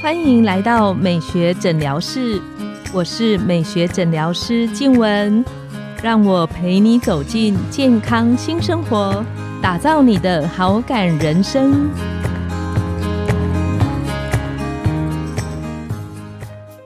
欢迎来到美学诊疗室，我是美学诊疗师静文，让我陪你走进健康新生活，打造你的好感人生。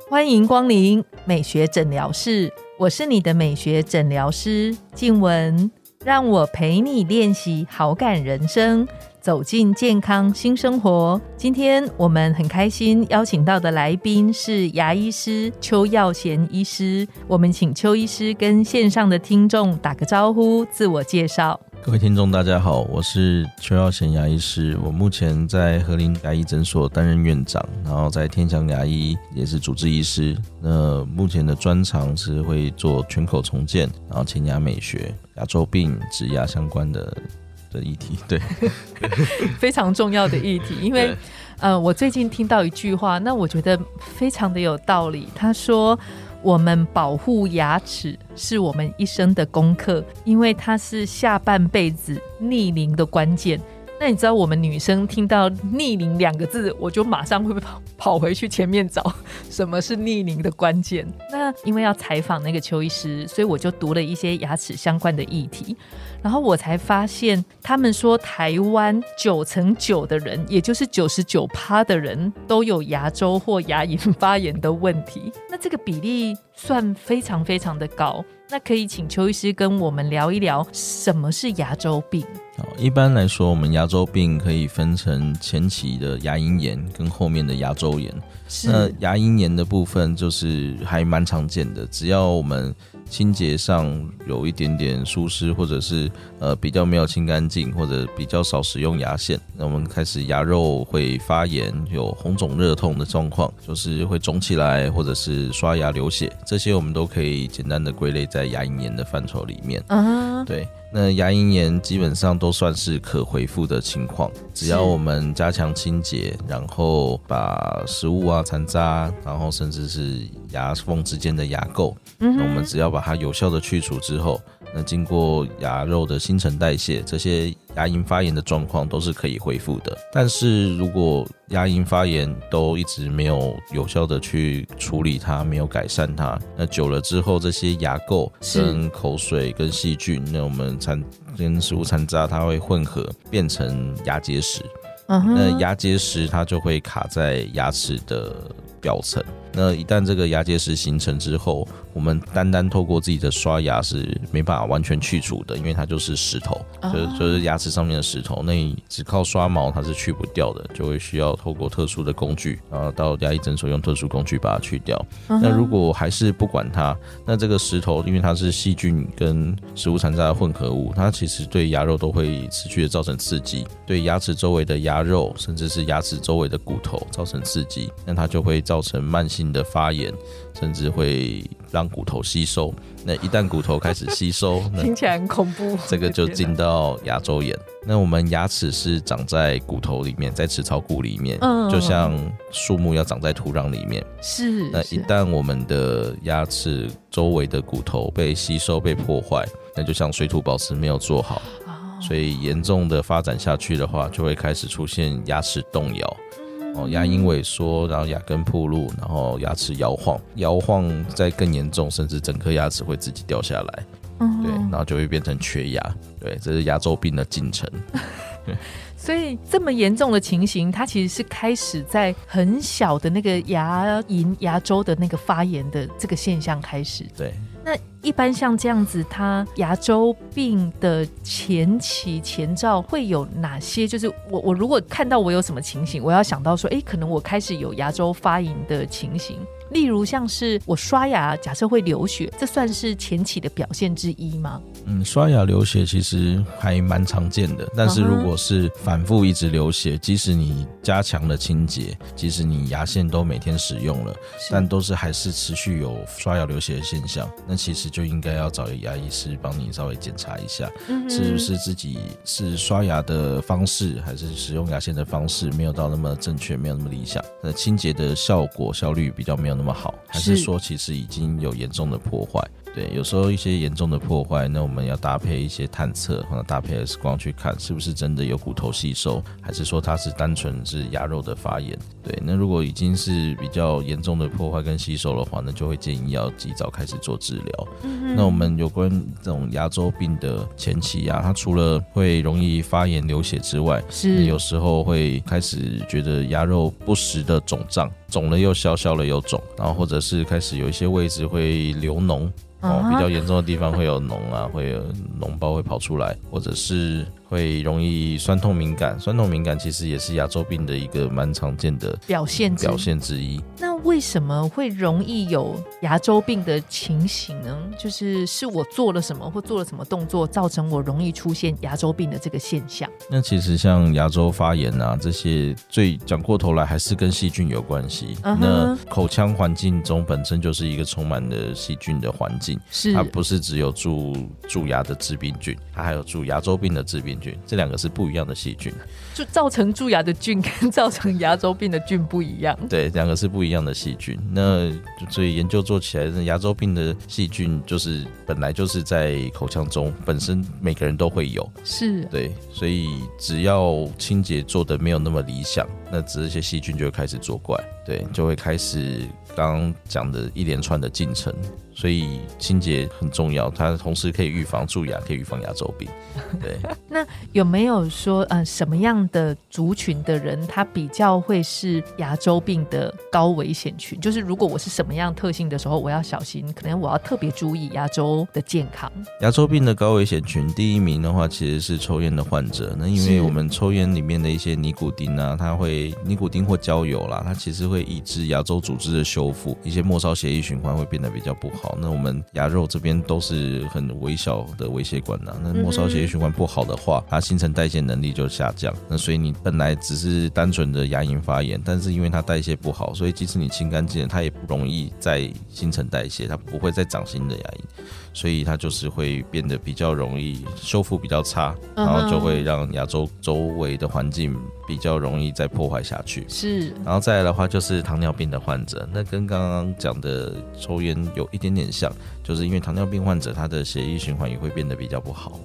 欢迎光临美学诊疗室，我是你的美学诊疗师静文，让我陪你练习好感人生。走进健康新生活。今天我们很开心邀请到的来宾是牙医师邱耀贤医师。我们请邱医师跟线上的听众打个招呼，自我介绍。各位听众，大家好，我是邱耀贤牙医师。我目前在和林牙医诊所担任院长，然后在天祥牙医也是主治医师。那目前的专长是会做全口重建，然后前牙美学、牙周病、植牙相关的。的议题，对，非常重要的议题，因为，呃，我最近听到一句话，那我觉得非常的有道理。他说：“我们保护牙齿是我们一生的功课，因为它是下半辈子逆龄的关键。”那你知道我们女生听到“逆龄”两个字，我就马上会跑跑回去前面找什么是逆龄的关键。那因为要采访那个邱医师，所以我就读了一些牙齿相关的议题。然后我才发现，他们说台湾九成九的人，也就是九十九趴的人都有牙周或牙龈发炎的问题。那这个比例算非常非常的高。那可以请邱医师跟我们聊一聊什么是牙周病。好，一般来说，我们牙周病可以分成前期的牙龈炎跟后面的牙周炎。那牙龈炎的部分就是还蛮常见的，只要我们。清洁上有一点点疏失，或者是呃比较没有清干净，或者比较少使用牙线，那我们开始牙肉会发炎，有红肿热痛的状况，就是会肿起来，或者是刷牙流血，这些我们都可以简单的归类在牙龈炎的范畴里面。嗯，对。那牙龈炎基本上都算是可恢复的情况，只要我们加强清洁，然后把食物啊残渣，然后甚至是牙缝之间的牙垢，那我们只要把它有效的去除之后。那经过牙肉的新陈代谢，这些牙龈发炎的状况都是可以恢复的。但是如果牙龈发炎都一直没有有效的去处理它，没有改善它，那久了之后，这些牙垢跟口水跟细菌，那我们残跟食物残渣，它会混合变成牙结石。那牙结石它就会卡在牙齿的表层。那一旦这个牙结石形成之后，我们单单透过自己的刷牙是没办法完全去除的，因为它就是石头，就是就是牙齿上面的石头。那你只靠刷毛它是去不掉的，就会需要透过特殊的工具，然后到牙医诊所用特殊工具把它去掉。那如果还是不管它，那这个石头因为它是细菌跟食物残渣的混合物，它其实对牙肉都会持续的造成刺激，对牙齿周围的牙肉甚至是牙齿周围的骨头造成刺激，那它就会造成慢性。的发炎，甚至会让骨头吸收。那一旦骨头开始吸收，听起来很恐怖。这个就进到牙周炎。那我们牙齿是长在骨头里面，在齿槽骨里面，嗯就像树木要长在土壤里面。是。那一旦我们的牙齿周围的骨头被吸收、被破坏，那就像水土保持没有做好，所以严重的发展下去的话，就会开始出现牙齿动摇。哦，牙龈萎缩，然后牙根破路，然后牙齿摇晃，摇晃再更严重，甚至整颗牙齿会自己掉下来。嗯，对，然后就会变成缺牙。对，这是牙周病的进程。所以这么严重的情形，它其实是开始在很小的那个牙龈、牙周的那个发炎的这个现象开始。对。那一般像这样子，它牙周病的前期前兆会有哪些？就是我我如果看到我有什么情形，我要想到说，哎，可能我开始有牙周发炎的情形。例如像是我刷牙，假设会流血，这算是前期的表现之一吗？嗯，刷牙流血其实还蛮常见的，但是如果是反复一直流血，即使你加强了清洁，即使你牙线都每天使用了，但都是还是持续有刷牙流血的现象，那其实就应该要找牙医师帮你稍微检查一下，是不是自己是刷牙的方式还是使用牙线的方式没有到那么正确，没有那么理想，那清洁的效果效率比较没有那那么好，还是说其实已经有严重的破坏？对，有时候一些严重的破坏，那我们要搭配一些探测或者搭配 X 光去看，是不是真的有骨头吸收，还是说它是单纯是牙肉的发炎？对，那如果已经是比较严重的破坏跟吸收的话，那就会建议要及早开始做治疗。那我们有关这种牙周病的前期啊，它除了会容易发炎流血之外，是有时候会开始觉得牙肉不时的肿胀，肿了又消，消了又肿，然后或者是开始有一些位置会流脓。哦，比较严重的地方会有脓啊，会有脓包会跑出来，或者是会容易酸痛敏感。酸痛敏感其实也是牙周病的一个蛮常见的表现表现之一。那为什么会容易有牙周病的情形呢？就是是我做了什么或做了什么动作，造成我容易出现牙周病的这个现象？那其实像牙周发炎啊这些，最讲过头来还是跟细菌有关系。那口腔环境中本身就是一个充满了细菌的环境。是它不是只有蛀蛀牙的致病菌，它还有蛀牙周病的致病菌，这两个是不一样的细菌。就造成蛀牙的菌跟造成牙周病的菌不一样。对，两个是不一样的细菌。那所以研究做起来，牙周病的细菌就是本来就是在口腔中，本身每个人都会有。是对，所以只要清洁做的没有那么理想，那这些细菌就会开始作怪，对，就会开始刚刚讲的一连串的进程。所以清洁很重要，它同时可以预防蛀牙，可以预防牙周病。对，那有没有说，呃，什么样的族群的人，他比较会是牙周病的高危险群？就是如果我是什么样特性的时候，我要小心，可能我要特别注意牙周的健康。牙周病的高危险群第一名的话，其实是抽烟的患者。那因为我们抽烟里面的一些尼古丁啊，它会尼古丁或焦油啦，它其实会抑制牙周组织的修复，一些末梢血液循环会变得比较不好。那我们牙肉这边都是很微小的微血管呐，那末梢血液循环不好的话，它新陈代谢能力就下降。那所以你本来只是单纯的牙龈发炎，但是因为它代谢不好，所以即使你清干净了，它也不容易再新陈代谢，它不会再长新的牙龈。所以它就是会变得比较容易修复比较差，然后就会让牙周周围的环境比较容易再破坏下去。是，然后再来的话就是糖尿病的患者，那跟刚刚讲的抽烟有一点点像，就是因为糖尿病患者他的血液循环也会变得比较不好。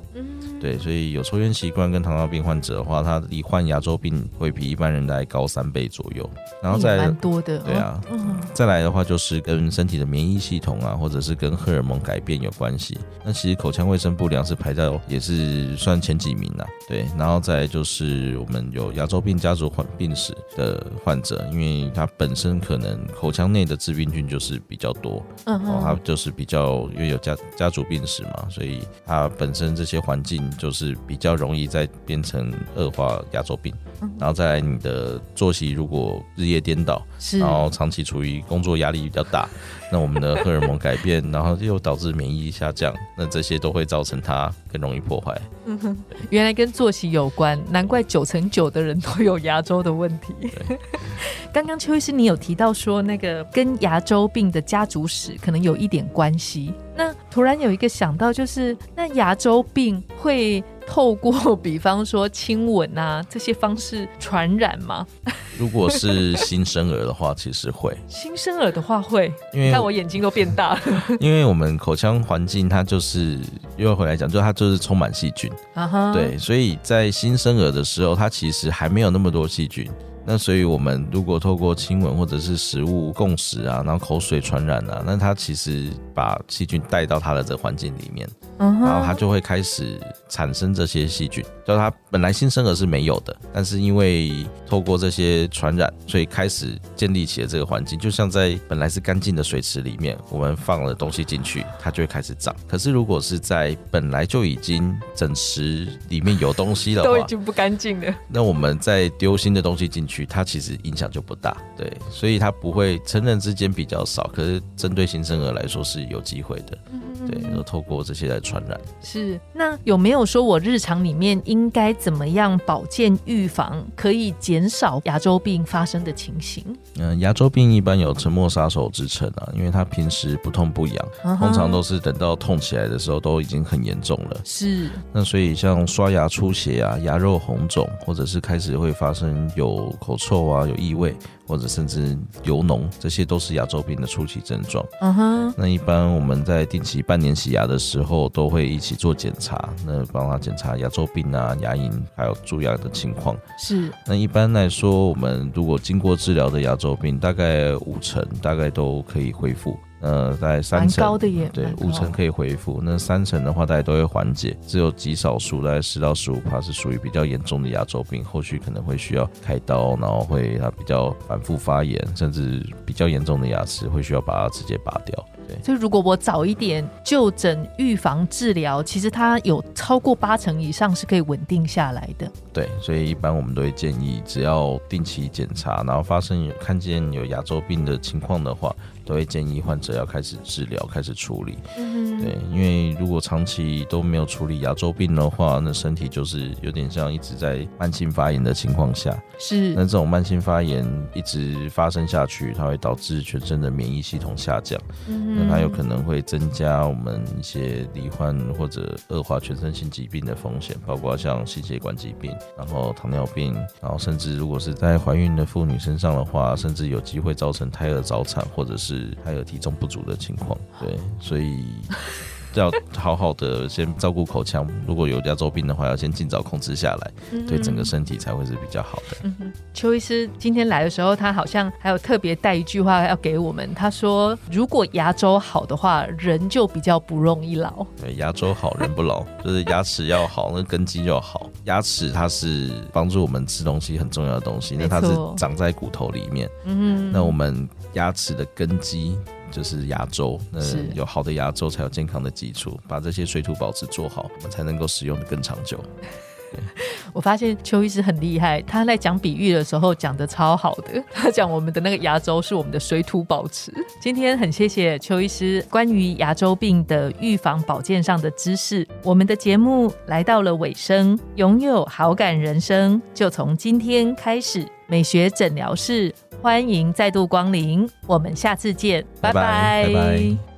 对，所以有抽烟习惯跟糖尿病患者的话，他罹患牙周病会比一般人来高三倍左右。然后再蛮多的，对啊，嗯再来的话就是跟身体的免疫系统啊，或者是跟荷尔蒙改变有关系。那其实口腔卫生不良是排到也是算前几名呐。对，然后再就是我们有牙周病家族患病史的患者，因为他本身可能口腔内的致病菌就是比较多，嗯，哦，他就是比较因为有家家族病史嘛，所以他本身这些环境。就是比较容易再变成恶化牙周病，然后再来你的作息如果日夜颠倒，然后长期处于工作压力比较大，那我们的荷尔蒙改变，然后又导致免疫力下降，那这些都会造成它更容易破坏。嗯哼，原来跟作息有关，难怪九成九的人都有牙周的问题。刚刚邱医师你有提到说那个跟牙周病的家族史可能有一点关系，那突然有一个想到就是那牙周病会。透过 比方说亲吻啊这些方式传染吗？如果是新生儿的话，其实会。新生儿的话会，因为看我眼睛都变大了。因为我们口腔环境它就是又要回来讲，就它就是充满细菌。啊哈。对，所以在新生儿的时候，它其实还没有那么多细菌。那所以我们如果透过亲吻或者是食物共食啊，然后口水传染啊，那它其实把细菌带到它的这个环境里面。然后它就会开始产生这些细菌，就它本来新生儿是没有的，但是因为透过这些传染，所以开始建立起了这个环境，就像在本来是干净的水池里面，我们放了东西进去，它就会开始长。可是如果是在本来就已经整池里面有东西的话，都已经不干净了，那我们再丢新的东西进去，它其实影响就不大。对，所以它不会成人之间比较少，可是针对新生儿来说是有机会的。对，然后透过这些来传染。是，那有没有说我日常里面应该怎么样保健预防，可以减少牙周病发生的情形？嗯，牙周病一般有沉默杀手之称啊，因为它平时不痛不痒，通常都是等到痛起来的时候都已经很严重了。是，那所以像刷牙出血啊、牙肉红肿，或者是开始会发生有口臭啊、有异味。或者甚至油脓，这些都是牙周病的初期症状。嗯哼，那一般我们在定期半年洗牙的时候，都会一起做检查，那帮他检查牙周病啊、牙龈还有蛀牙的情况。是。那一般来说，我们如果经过治疗的牙周病，大概五成大概都可以恢复。呃，在三层高的耶对，五层可以恢复。那三层的话，大家都会缓解。只有极少数，大概十到十五帕是属于比较严重的牙周病，后续可能会需要开刀，然后会它比较反复发炎，甚至比较严重的牙齿会需要把它直接拔掉。对，就如果我早一点就诊、预防、治疗，其实它有超过八成以上是可以稳定下来的。对，所以一般我们都会建议，只要定期检查，然后发生有看见有牙周病的情况的话。都会建议患者要开始治疗，开始处理。嗯，对，因为如果长期都没有处理牙周病的话，那身体就是有点像一直在慢性发炎的情况下。是，那这种慢性发炎一直发生下去，它会导致全身的免疫系统下降。嗯，那它有可能会增加我们一些罹患或者恶化全身性疾病的风险，包括像心血管疾病，然后糖尿病，然后甚至如果是在怀孕的妇女身上的话，甚至有机会造成胎儿早产，或者是。还有体重不足的情况，对，所以要好好的先照顾口腔。如果有牙周病的话，要先尽早控制下来，对整个身体才会是比较好的。邱医师今天来的时候，他好像还有特别带一句话要给我们，他说：“如果牙周好的话，人就比较不容易老。”对，牙周好人不老，就是牙齿要好，那根基要好。牙齿它是帮助我们吃东西很重要的东西，那它是长在骨头里面。嗯，那我们。牙齿的根基就是牙周，那有好的牙周才有健康的基础，把这些水土保持做好，我们才能够使用的更长久。我发现邱医师很厉害，他在讲比喻的时候讲的超好的。他讲我们的那个牙周是我们的水土保持。今天很谢谢邱医师关于牙周病的预防保健上的知识。我们的节目来到了尾声，拥有好感人生就从今天开始。美学诊疗室，欢迎再度光临，我们下次见，拜拜，